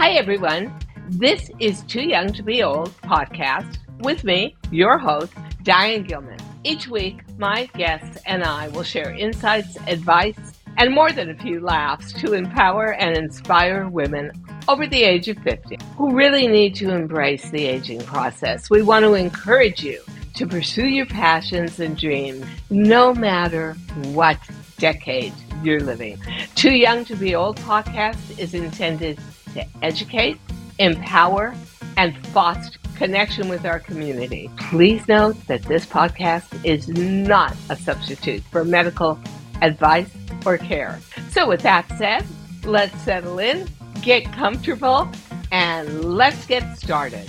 Hi, everyone. This is Too Young to Be Old podcast with me, your host, Diane Gilman. Each week, my guests and I will share insights, advice, and more than a few laughs to empower and inspire women over the age of 50 who really need to embrace the aging process. We want to encourage you to pursue your passions and dreams no matter what decade you're living. Too Young to Be Old podcast is intended to educate, empower, and foster connection with our community. Please note that this podcast is not a substitute for medical advice or care. So, with that said, let's settle in, get comfortable, and let's get started.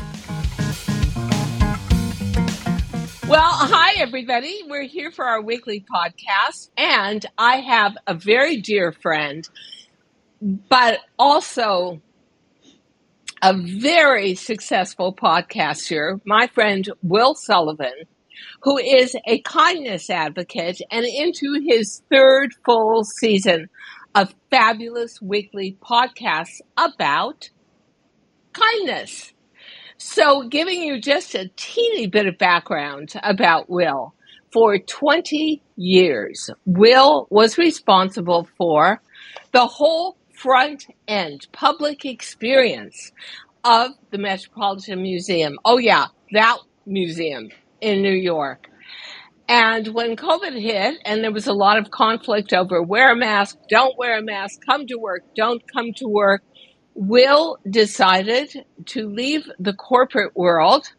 Well, hi, everybody. We're here for our weekly podcast, and I have a very dear friend, but also a very successful podcaster, my friend Will Sullivan, who is a kindness advocate and into his third full season of fabulous weekly podcasts about kindness. So, giving you just a teeny bit of background about Will. For 20 years, Will was responsible for the whole front end public experience of the Metropolitan Museum. Oh, yeah, that museum in New York. And when COVID hit, and there was a lot of conflict over wear a mask, don't wear a mask, come to work, don't come to work, Will decided to leave the corporate world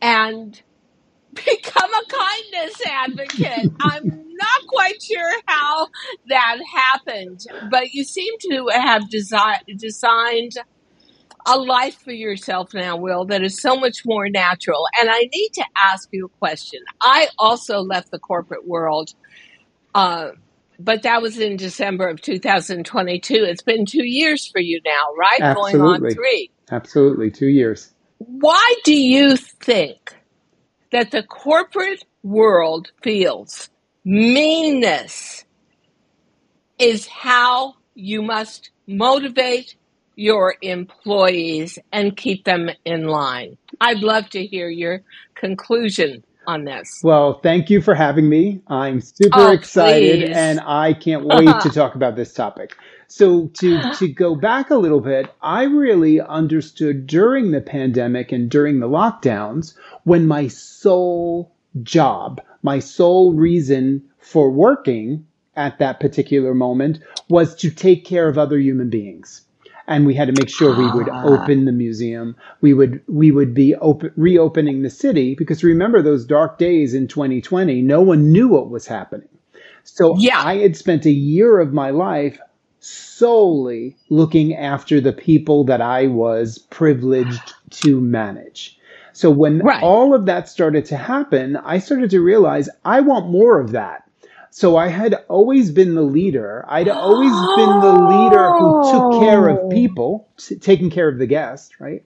and become a kindness advocate. I'm not quite sure how that happened, but you seem to have desi- designed a life for yourself now, Will, that is so much more natural. And I need to ask you a question. I also left the corporate world. Uh, but that was in December of 2022. It's been two years for you now, right? Absolutely. Going on three. Absolutely, two years. Why do you think that the corporate world feels meanness is how you must motivate your employees and keep them in line? I'd love to hear your conclusion on this. Well, thank you for having me. I'm super Oh, excited please. and I can't wait to talk about this topic. So to to go back a little bit, I really understood during the pandemic and during the lockdowns when my sole job, my sole reason for working at that particular moment was to take care of other human beings. And we had to make sure we would Ah. open the museum. We would we would be open, reopening the city because remember those dark days in 2020. No one knew what was happening. So Yeah. I had spent a year of my life solely looking after the people that I was privileged to manage. So when Right. all of that started to happen, I started to realize I want more of that. So I had always been the leader. I'd always been the leader who took care of Oh. people, taking care of the guests, right?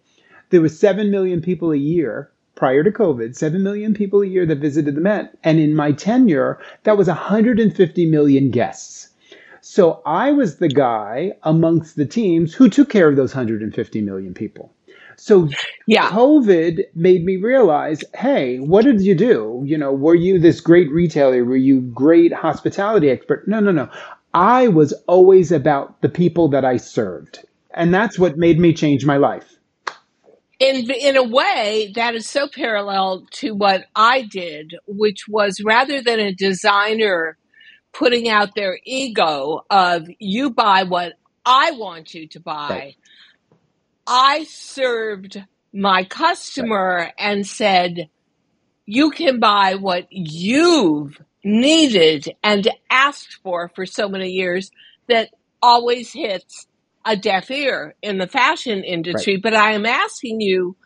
There was 7 million people a year prior to COVID, 7 million people a year that visited the Met. And in my tenure, that was 150 million guests. So I was the guy amongst the teams who took care of those 150 million people. So Yeah. COVID made me realize, hey, what did you do? You know, were you this great retailer? Were you great hospitality expert? No, no, no. I was always about the people that I served. And that's what made me change my life. in in a way that is so parallel to what I did, which was rather than a designer putting out their ego of you buy what I want you to buy, Right. I served my customer and said, you can buy what you've needed and asked for for so many years that always hits a deaf ear in the fashion industry. But I am asking you,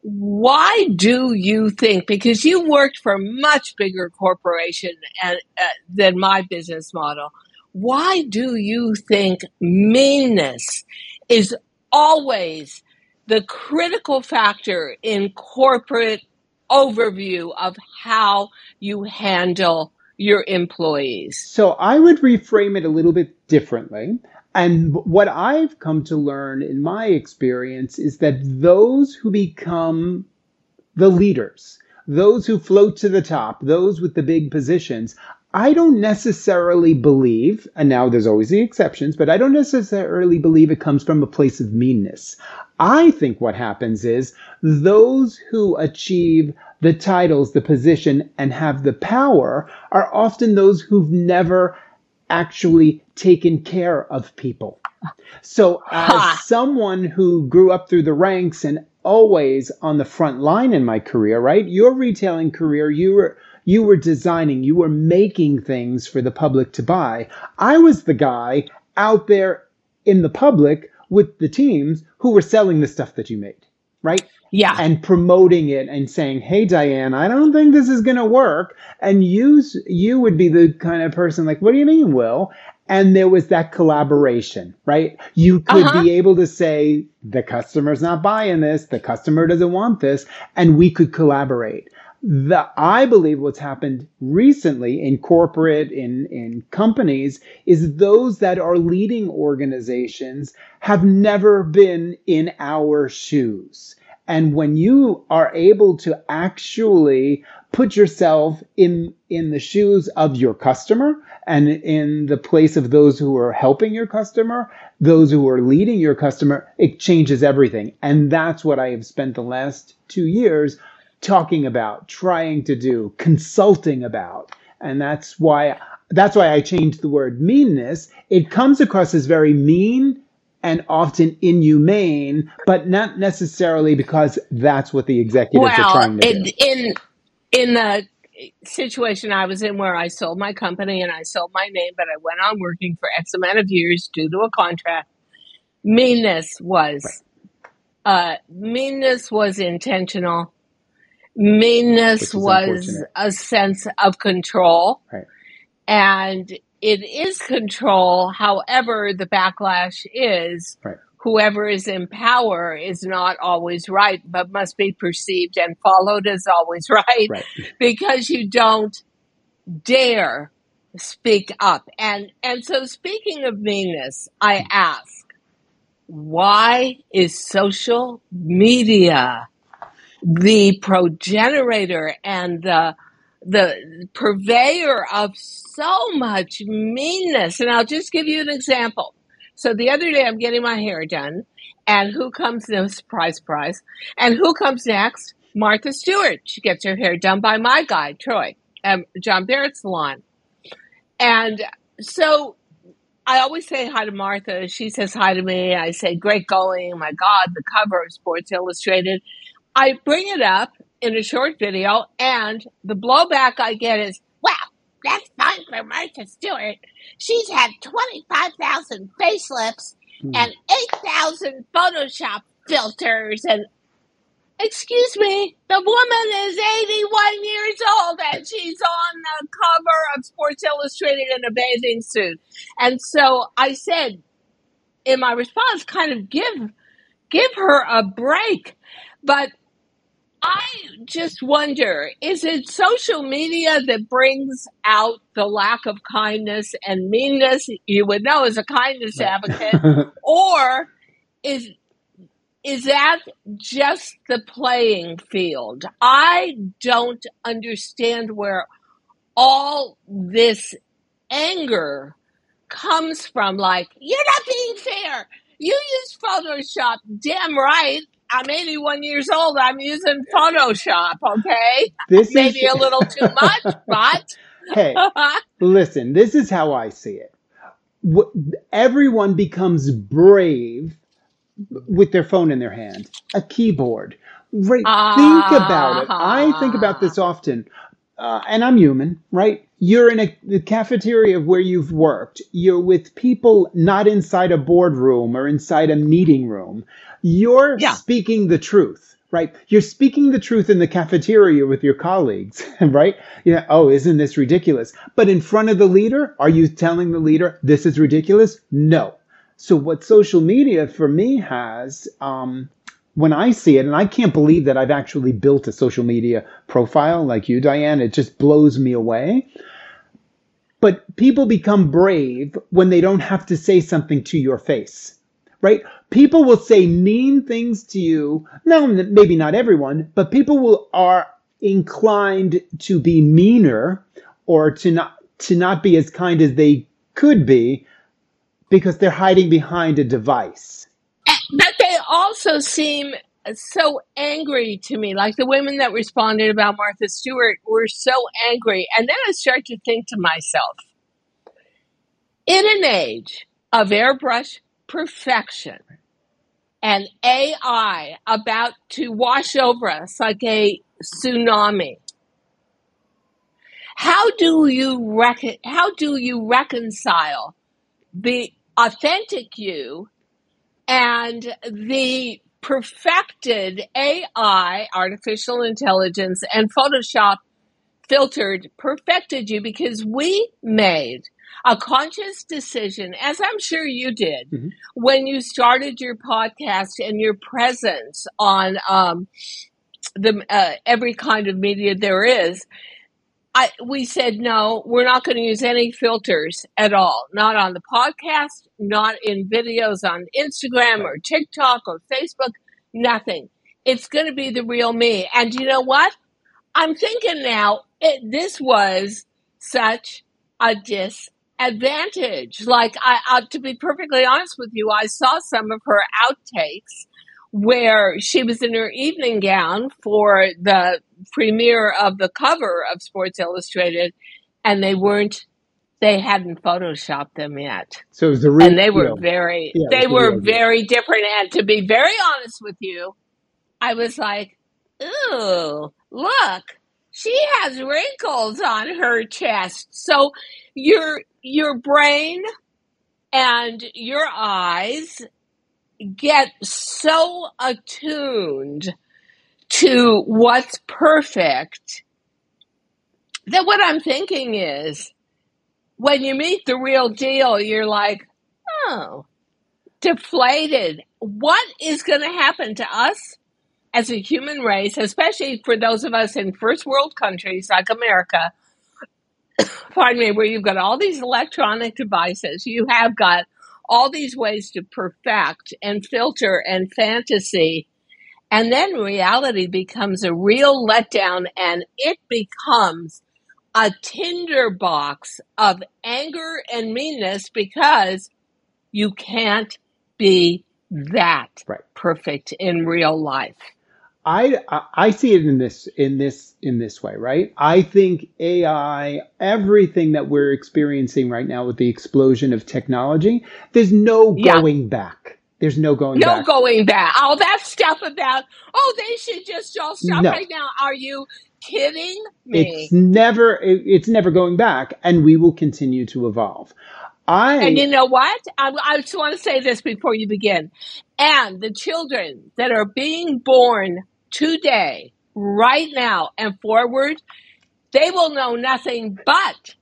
why do you think? Because you worked for a much bigger corporation and, uh, than my business model. Why do you think meanness is always the critical factor in corporate overview of how you handle your employees? So I would reframe it a little bit differently. And what I've come to learn in my experience is that those who become the leaders, those who float to the top, those with the big positions, I don't necessarily believe, and now there's always the exceptions, but I don't necessarily believe it comes from a place of meanness. I think what happens is those who achieve the titles, the position, and have the power are often those who've never actually taken care of people. So, as someone who grew up through the ranks and always on the front line in my career, right? Your retailing career, you were you were designing, you were making things for the public to buy. I was the guy out there in the public with the teams who were selling the stuff that you made, right? Yeah. And promoting it and saying, "Hey Diane, I don't think this is going to work." And you you would be the kind of person like, "What do you mean, Will?" and there was that collaboration, right? You could uh-huh. be able to say, the customer's not buying this, the customer doesn't want this, and we could collaborate. The, I believe what's happened recently in corporate, in, in companies, is those that are leading organizations have never been in our shoes. And when you are able to actually put yourself in, in the shoes of your customer, and in the place of those who are helping your customer, those who are leading your customer, it changes everything. And that's what I have spent the last two years talking about, trying to do, consulting about. And that's why that's why I changed the word meanness. It comes across as very mean and often inhumane, but not necessarily because that's what the executives well, are trying to in, do. In in the situation I was in where I sold my company and I sold my name, but I went on working for X amount of years due to a contract. Meanness was, uh, meanness was intentional. Meanness was a sense of control. Right. And it is control. However, the backlash is right whoever is in power is not always right, but must be perceived and followed as always right, right. because you don't dare speak up. And and so speaking of meanness, I ask, why is social media the progenitor and the the purveyor of so much meanness? And I'll just give you an example. So the other day, I'm getting my hair done, and who comes? No surprise, surprise. And who comes next? Martha Stewart. She gets her hair done by my guy, Troy, um, John Barrett Salon. And so I always say hi to Martha. She says hi to me. I say, great going. My God, the cover of Sports Illustrated. I bring it up in a short video, and the blowback I get is, wow, that's fine for Martha Stewart. She's had 25,000 facelifts mm. and 8,000 Photoshop filters. And excuse me, the woman is 81 years old and she's on the cover of Sports Illustrated in a bathing suit. And so I said in my response, kind of give give her a break. But I just wonder is it social media that brings out the lack of kindness and meanness you would know as a kindness advocate or is is that just the playing field? I don't understand where all this anger comes from like you're not being fair. You use Photoshop, damn right. I'm 81 years old. I'm using Photoshop. Okay, this maybe is... a little too much, but hey, listen. This is how I see it. Everyone becomes brave with their phone in their hand, a keyboard. Right? Uh, think about it. I think about this often. Uh, and I'm human, right? You're in a the cafeteria of where you've worked. You're with people not inside a boardroom or inside a meeting room. You're yeah. speaking the truth, right? You're speaking the truth in the cafeteria with your colleagues, right? Yeah. Oh, isn't this ridiculous? But in front of the leader, are you telling the leader this is ridiculous? No. So what social media for me has, um, when I see it, and I can't believe that I've actually built a social media profile like you, Diane, it just blows me away. But people become brave when they don't have to say something to your face, right? People will say mean things to you. Now, maybe not everyone, but people will are inclined to be meaner or to not to not be as kind as they could be because they're hiding behind a device. But they also seem so angry to me. Like the women that responded about Martha Stewart were so angry. And then I start to think to myself, in an age of airbrush perfection and AI about to wash over us like a tsunami, how do you recon- how do you reconcile the authentic you and the perfected AI, artificial intelligence, and Photoshop filtered perfected you because we made a conscious decision, as I'm sure you did, mm-hmm. when you started your podcast and your presence on um, the uh, every kind of media there is. I, we said no, we're not going to use any filters at all. Not on the podcast, not in videos on Instagram or TikTok or Facebook, nothing. It's going to be the real me. And you know what? I'm thinking now, it, this was such a disadvantage. Like, I, I, to be perfectly honest with you, I saw some of her outtakes where she was in her evening gown for the premiere of the cover of Sports Illustrated, and they weren't. They hadn't photoshopped them yet. So it was the real, and they were very, yeah, they were very different. And to be very honest with you, I was like, "Ooh, look, she has wrinkles on her chest." So your your brain and your eyes get so attuned to what's perfect that what I'm thinking is when you meet the real deal, you're like, oh, deflated. What is going to happen to us as a human race, especially for those of us in first world countries like America? Pardon me, where you've got all these electronic devices, you have got all these ways to perfect and filter and fantasy. And then reality becomes a real letdown and it becomes a tinderbox of anger and meanness because you can't be that right. perfect in real life. I I see it in this in this in this way, right? I think AI, everything that we're experiencing right now with the explosion of technology, there's no yeah. going back. There's no going no back. No going back. All that stuff about oh they should just all stop no. right now. Are you kidding me? It's never it, it's never going back, and we will continue to evolve. I and you know what? I, I just want to say this before you begin. And the children that are being born today, right now, and forward, they will know nothing but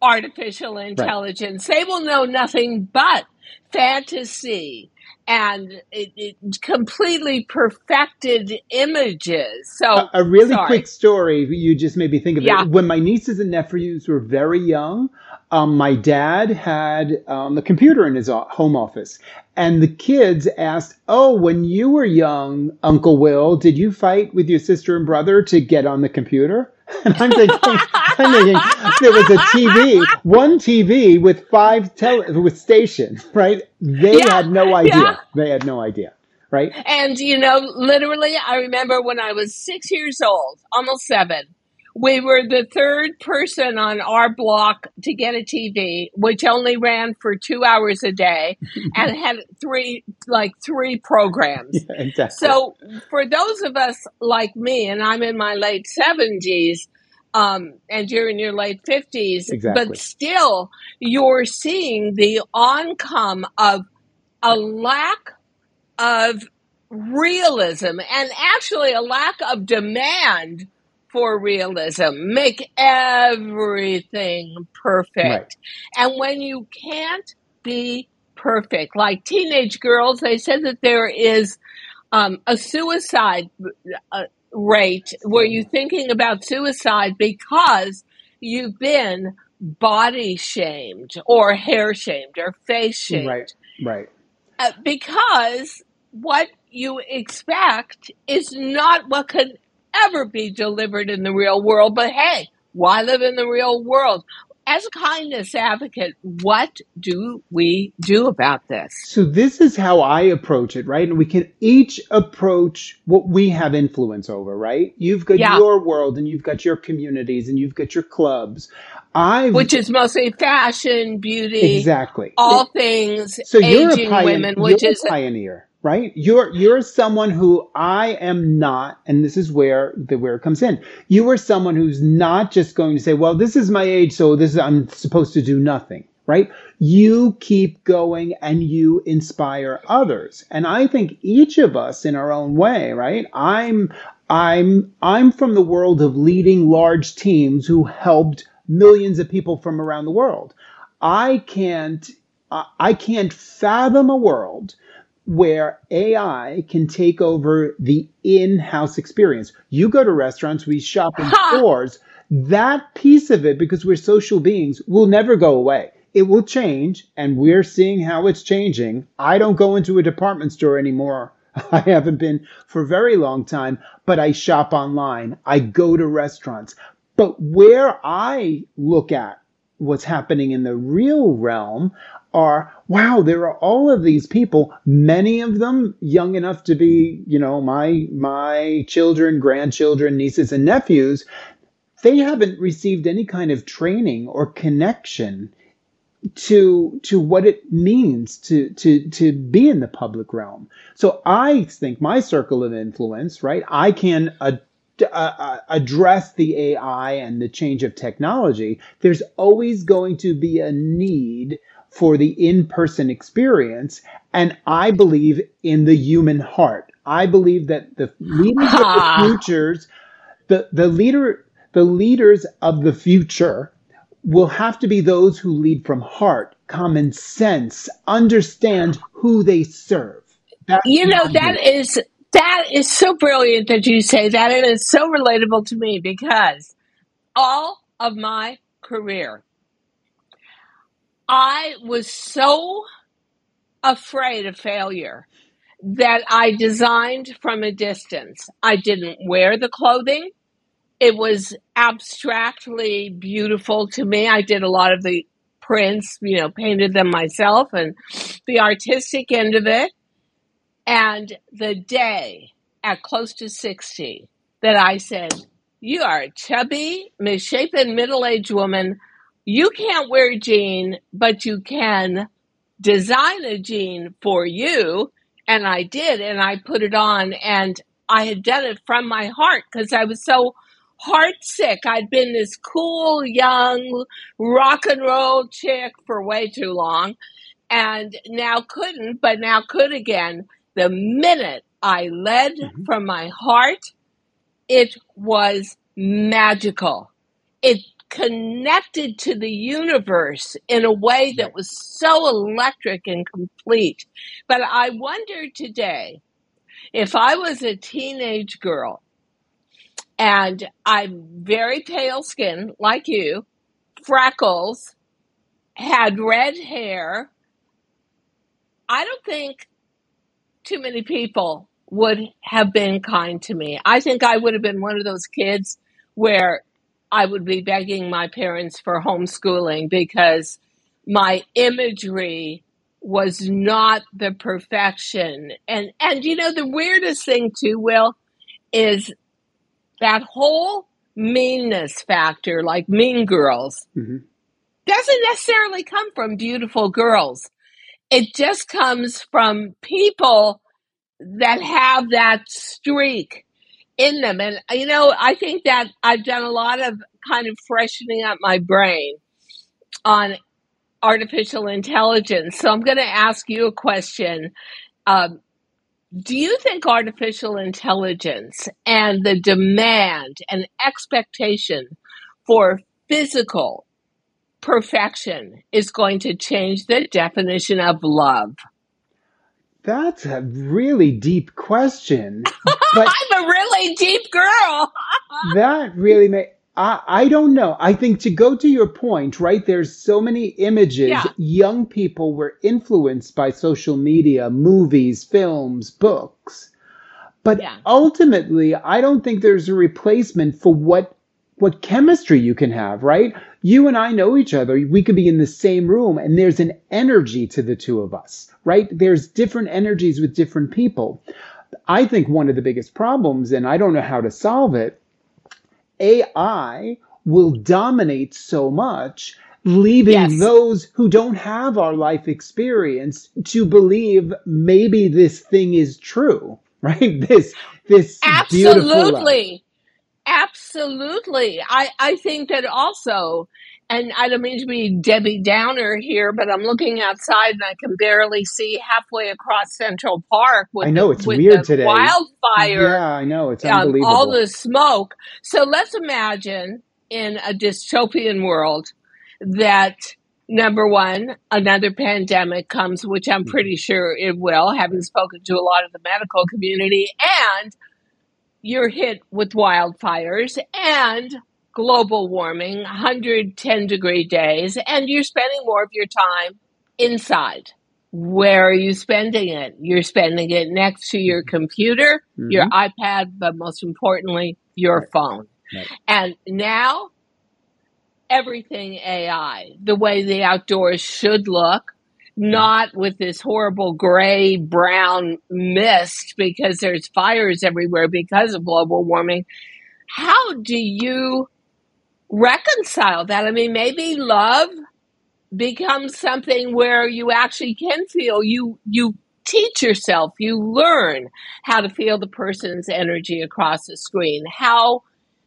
artificial intelligence. Right. They will know nothing but fantasy and it, it completely perfected images. So a, a really sorry. quick story you just made me think of yeah. it. When my nieces and nephews were very young, um, my dad had um, a computer in his home office, and the kids asked, "Oh, when you were young, Uncle Will, did you fight with your sister and brother to get on the computer?" And I'm thinking, I'm thinking there was a TV, one TV with five tele- with stations, right? They yeah, had no idea. Yeah. They had no idea, right? And you know, literally, I remember when I was six years old, almost seven we were the third person on our block to get a TV, which only ran for two hours a day and had three, like three programs. Yeah, exactly. So for those of us like me, and I'm in my late seventies, um, and you're in your late 50s, exactly. but still you're seeing the oncome of a lack of realism and actually a lack of demand for realism. Make everything perfect. Right. And when you can't be perfect, like teenage girls, they said that there is um, a suicide uh, rate where you're thinking about suicide because you've been body shamed or hair shamed or face shamed. Right, right. Uh, because what you expect is not what could ever be delivered in the real world. But hey, why live in the real world? As a kindness advocate, what do we do about this? So this is how I approach it, right? And we can each approach what we have influence over, right? You've got Yeah. your world and you've got your communities and you've got your clubs. I've Which is mostly fashion, beauty, exactly. all things So aging pioneer. women, which is a pioneer, right? You're you're someone who I am not, and this is where the where comes in. You are someone who's not just going to say, "Well, this is my age, so this is I'm supposed to do nothing." Right? You keep going and you inspire others. And I think each of us in our own way, right? I'm I'm I'm from the world of leading large teams who helped millions of people from around the world. I can't I can't fathom a world where AI can take over the in-house experience. You go to restaurants, we shop in stores. That piece of it, because we're social beings, will never go away. It will change, and we're seeing how it's changing. I don't go into a department store anymore. I haven't been for a very long time, but I shop online. I go to restaurants. But where I look at what's happening in the real realm are wow there are all of these people many of them young enough to be you know my my children grandchildren nieces and nephews they haven't received any kind of training or connection to to what it means to to to be in the public realm. So i think my circle of influence right i can ad- uh, address the ai and the change of technology. There's always going to be a need for the in-person experience and i believe in the human heart i believe that the leaders of the Ha! Ah. futures the the leader the leaders of the future will have to be those who lead from heart, common sense, understand who they serve. That's You know, that view. is that is so brilliant that you say that. It is so relatable to me because all of my career, I was so afraid of failure that I designed from a distance. I didn't wear the clothing. It was abstractly beautiful to me. I did a lot of the prints, you know, painted them myself and the artistic end of it. And the day at close to 60 that I said, You are a chubby, misshapen, middle aged woman. You can't wear a jean, but you can design a jean for you. And I did, and I put it on, and I had done it from my heart because I was so heart sick. I'd been this cool, young, rock and roll chick for way too long, and now couldn't, but now could again. The minute I led Mhm. from my heart, it was magical. It connected to the universe in a way that was so electric and complete. But I wonder today if I was a teenage girl and I'm very pale skin like you, freckles, had red hair, I don't think too many people would have been kind to me. I think I would have been one of those kids where I would be begging my parents for homeschooling because my imagery was not the perfection. And and you know the weirdest thing too, Will, is that whole meanness factor, like mean girls, Mhm. doesn't necessarily come from beautiful girls. It just comes from people that have that streak in them. And, you know, I think that I've done a lot of kind of freshening up my brain on artificial intelligence. So I'm going to ask you a question. Um, do you think artificial intelligence and the demand and expectation for physical perfection is going to change the definition of love? That's a really deep question, but I'm a really deep girl. that really may I, I don't know. I think to go to your point, right? There's so many images. Yeah. Young people were influenced by social media, movies, films, books. But Yeah. ultimately, I don't think there's a replacement for what what chemistry you can have, right? You and I know each other. We could be in the same room and there's an energy to the two of us, right? There's different energies with different people. I think one of the biggest problems, and I don't know how to solve it, AI will dominate so much, leaving Yes. those who don't have our life experience to believe maybe this thing is true, right? This this. Absolutely. Absolutely. I, I think that also, and I don't mean to be Debbie Downer here, but I'm looking outside and I can barely see halfway across Central Park with I know the, it's with weird today. wildfire, Yeah, I know it's um, all the smoke. So let's imagine in a dystopian world that number one, another pandemic comes, which I'm pretty sure it will, having spoken to a lot of the medical community, and you're hit with wildfires and global warming, 110 degree days, and you're spending more of your time inside. Where are you spending it? You're spending it next to your computer, your hmm iPad, but most importantly, your Right, phone. right. And now everything AI, the way the outdoors should look. Not with this horrible gray brown mist because there's fires everywhere because of global warming. How do you reconcile that? I mean, maybe love becomes something where you actually can feel you you teach yourself, you learn how to feel the person's energy across the screen. How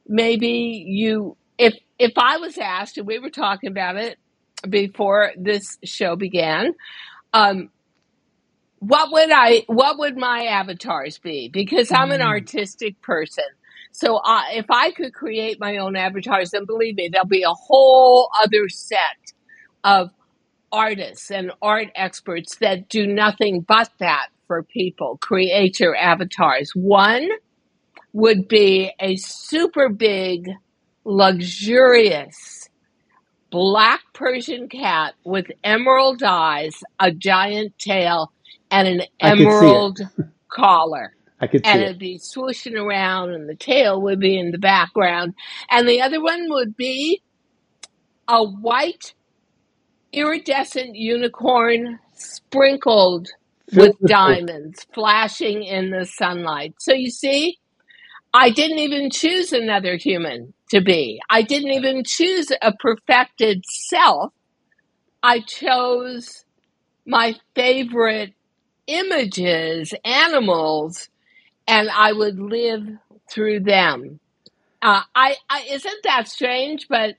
maybe you if if I was asked and we were talking about it before this show began, um, what would I what would my avatars be? Because I'm an Mm. artistic person. So I, if I could create my own avatars, then believe me, there'll be a whole other set of artists and art experts that do nothing but that for people. Create your avatars. One would be a super big, luxurious black Persian cat with emerald eyes, a giant tail, and an I could see it. emerald collar. I could see And it. it'd be swooshing around, and the tail would be in the background. And the other one would be a white iridescent unicorn sprinkled with diamonds flashing in the sunlight. So you see, I didn't even choose another human to be. I didn't even choose a perfected self. I chose my favorite images, animals, and I would live through them. Uh, I, I isn't that strange, but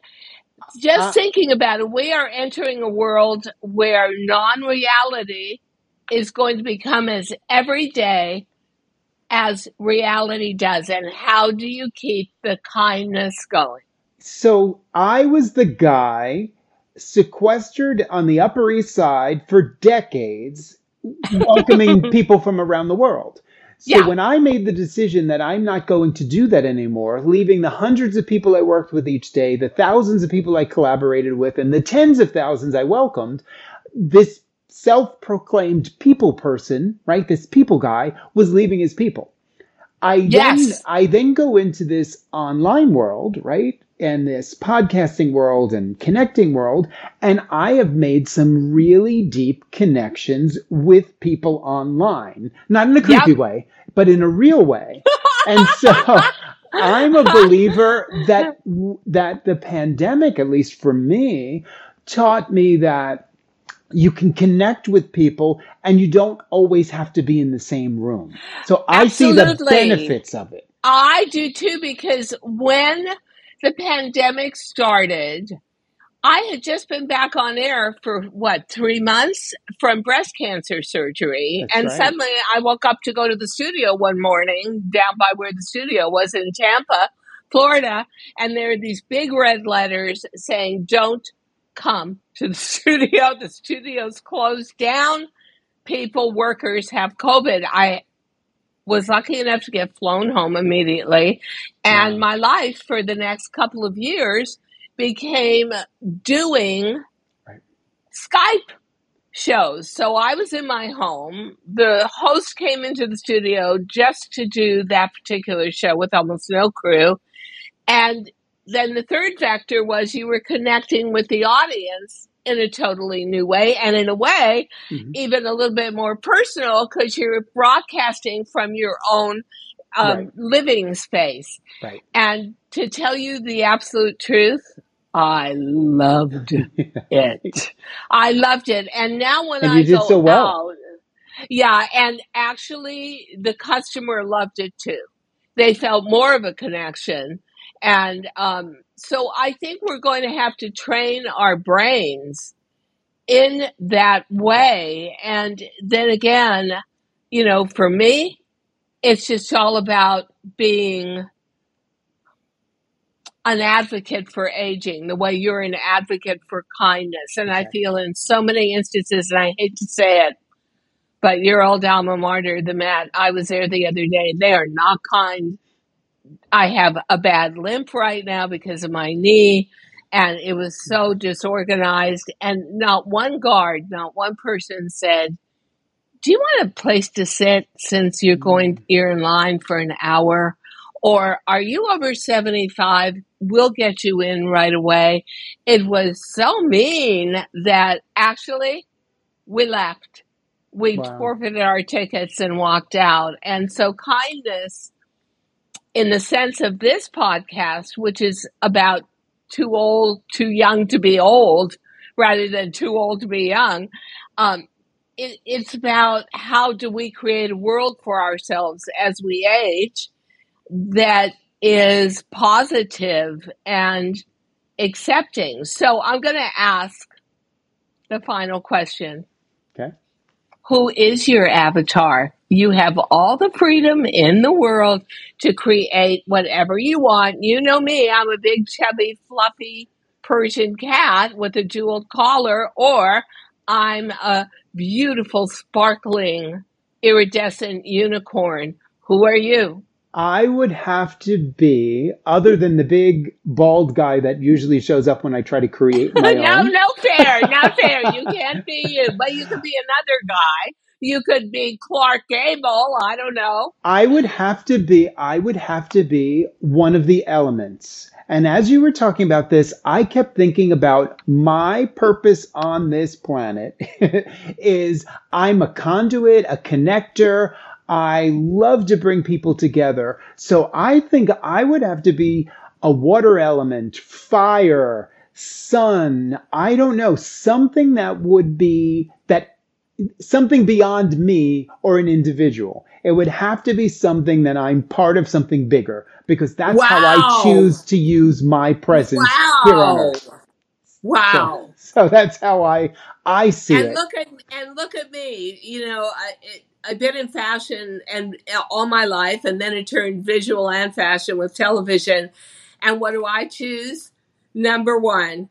just Uh, thinking about it, we are entering a world where non-reality is going to become as everyday as reality does. And how do you keep the kindness going? so I was the guy sequestered on the Upper East Side for decades, welcoming people from around the world. So Yeah, when I made the decision that I'm not going to do that anymore, leaving the hundreds of people I worked with each day, the thousands of people I collaborated with, and the tens of thousands I welcomed, this self-proclaimed people person, right? This people guy was leaving his people. I then I then go into this online world, right? And this podcasting world and connecting world, and I have made some really deep connections with people online. Not in a yep. creepy way, but in a real way. And so I'm a believer that that the pandemic, at least for me, taught me that you can connect with people and you don't always have to be in the same room. So I see the benefits of it. I do too, because when the pandemic started, I had just been back on air for what, three months from breast cancer surgery. That's And right. suddenly I woke up to go to the studio one morning down by where the studio was in Tampa, Florida. And there are these big red letters saying, don't come to the studio. The studio's closed down. People, workers have COVID. I was lucky enough to get flown home immediately. And Wow. my life for the next couple of years became doing Right. Skype shows. So I was in my home. The host came into the studio just to do that particular show with almost no crew. And then the third vector was you were connecting with the audience in a totally new way and in a way Mhm. even a little bit more personal because you're broadcasting from your own um, Right. living space. Right. And to tell you the absolute truth, I loved it. I loved it. And now when And I did go so well. out, yeah, and actually the customer loved it too. They felt more of a connection. And um, so I think we're going to have to train our brains in that way. And then again, you know, for me, it's just all about being an advocate for aging, the way you're an advocate for kindness. And I feel in so many instances, and I hate to say it, but your old alma mater, the Met, I was there the other day. They are not kind. I have a bad limp right now because of my knee, and it was so disorganized. And not one guard, not one person said, Do you want a place to sit since you're going, mm. you're in line for an hour? Or are you over 75? We'll get you in right away. It was so mean that actually we left. We Wow. forfeited our tickets and walked out. And so kindness in the sense of this podcast, which is about too old, too young to be old, rather than too old to be young. Um, it, it's about how do we create a world for ourselves as we age that is positive and accepting. So I'm going to ask the final question. Who is your avatar? You have all the freedom in the world to create whatever you want. You know me, I'm a big, chubby, fluffy Persian cat with a jeweled collar, or I'm a beautiful, sparkling, iridescent unicorn. Who are you? I would have to be, other than the big bald guy that usually shows up when I try to create my no, own. no fair, not fair. You can't be you, but you could be another guy. You could be Clark Gable. I don't know. I would have to be, I would have to be one of the elements. And as you were talking about this, I kept thinking about my purpose on this planet is I'm a conduit, a connector. I love to bring people together. So I think I would have to be a water element, fire, sun. I don't know, something that would be that something beyond me or an individual. It would have to be something that I'm part of something bigger because that's how I choose to use my presence here on Wow. earth. Wow. So, so that's how I I see and it. look at and look at me you know I, it, i've been in fashion and uh, all my life and then it turned visual and fashion with television. And what do i choose? Number one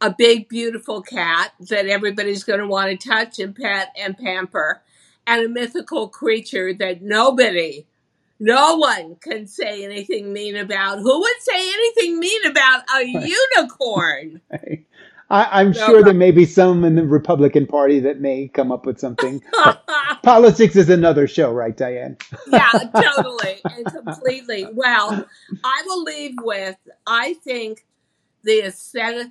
a big beautiful cat that everybody's going to want to touch and pet and pamper and a mythical creature that nobody no one can say anything mean about. Who would say anything mean about a unicorn I, I'm So, sure there may be some in the Republican Party that may come up with something. Politics is another show, right, Diane? yeah, totally and completely. Well, I will leave with I think the aesthetic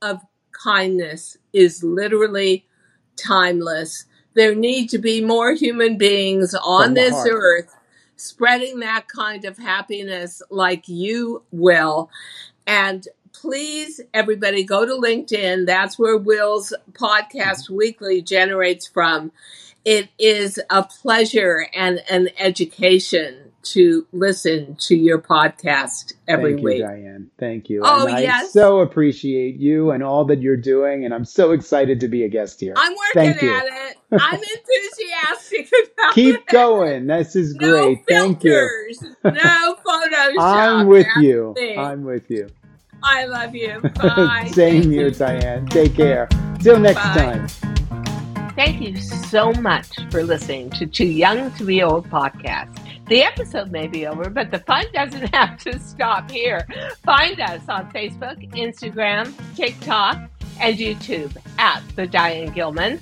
of kindness is literally timeless. There need to be more human beings on this heart. earth spreading that kind of happiness like you will. And please, everybody, go to LinkedIn. That's where Will's podcast mm-hmm. weekly generates from. It is a pleasure and an education to listen to your podcast every Thank you, week. Diane. Thank you. Oh, and I yes. so appreciate you and all that you're doing, and I'm so excited to be a guest here. I'm working Thank you. at it. I'm enthusiastic about it. Keep it. going. This is No great. Thank you. filters, no Photoshop. I'm with That's you. I'm with you. I love you. Bye. Same here. Diane. Take care. Till next Bye. time. Thank you so much for listening to Too Young to Be Old podcast. The episode may be over, but the fun doesn't have to stop here. Find us on Facebook, Instagram, TikTok, and YouTube at The Diane Gilman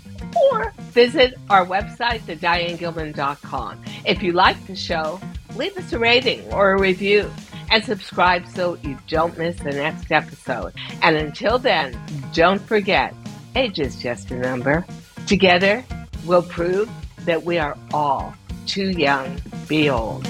or visit our website, thedianegilman.com. If you like the show, leave us a rating or a review and subscribe so you don't miss the next episode. And until then, don't forget, age is just a number. Together, we'll prove that we are all too young to be old.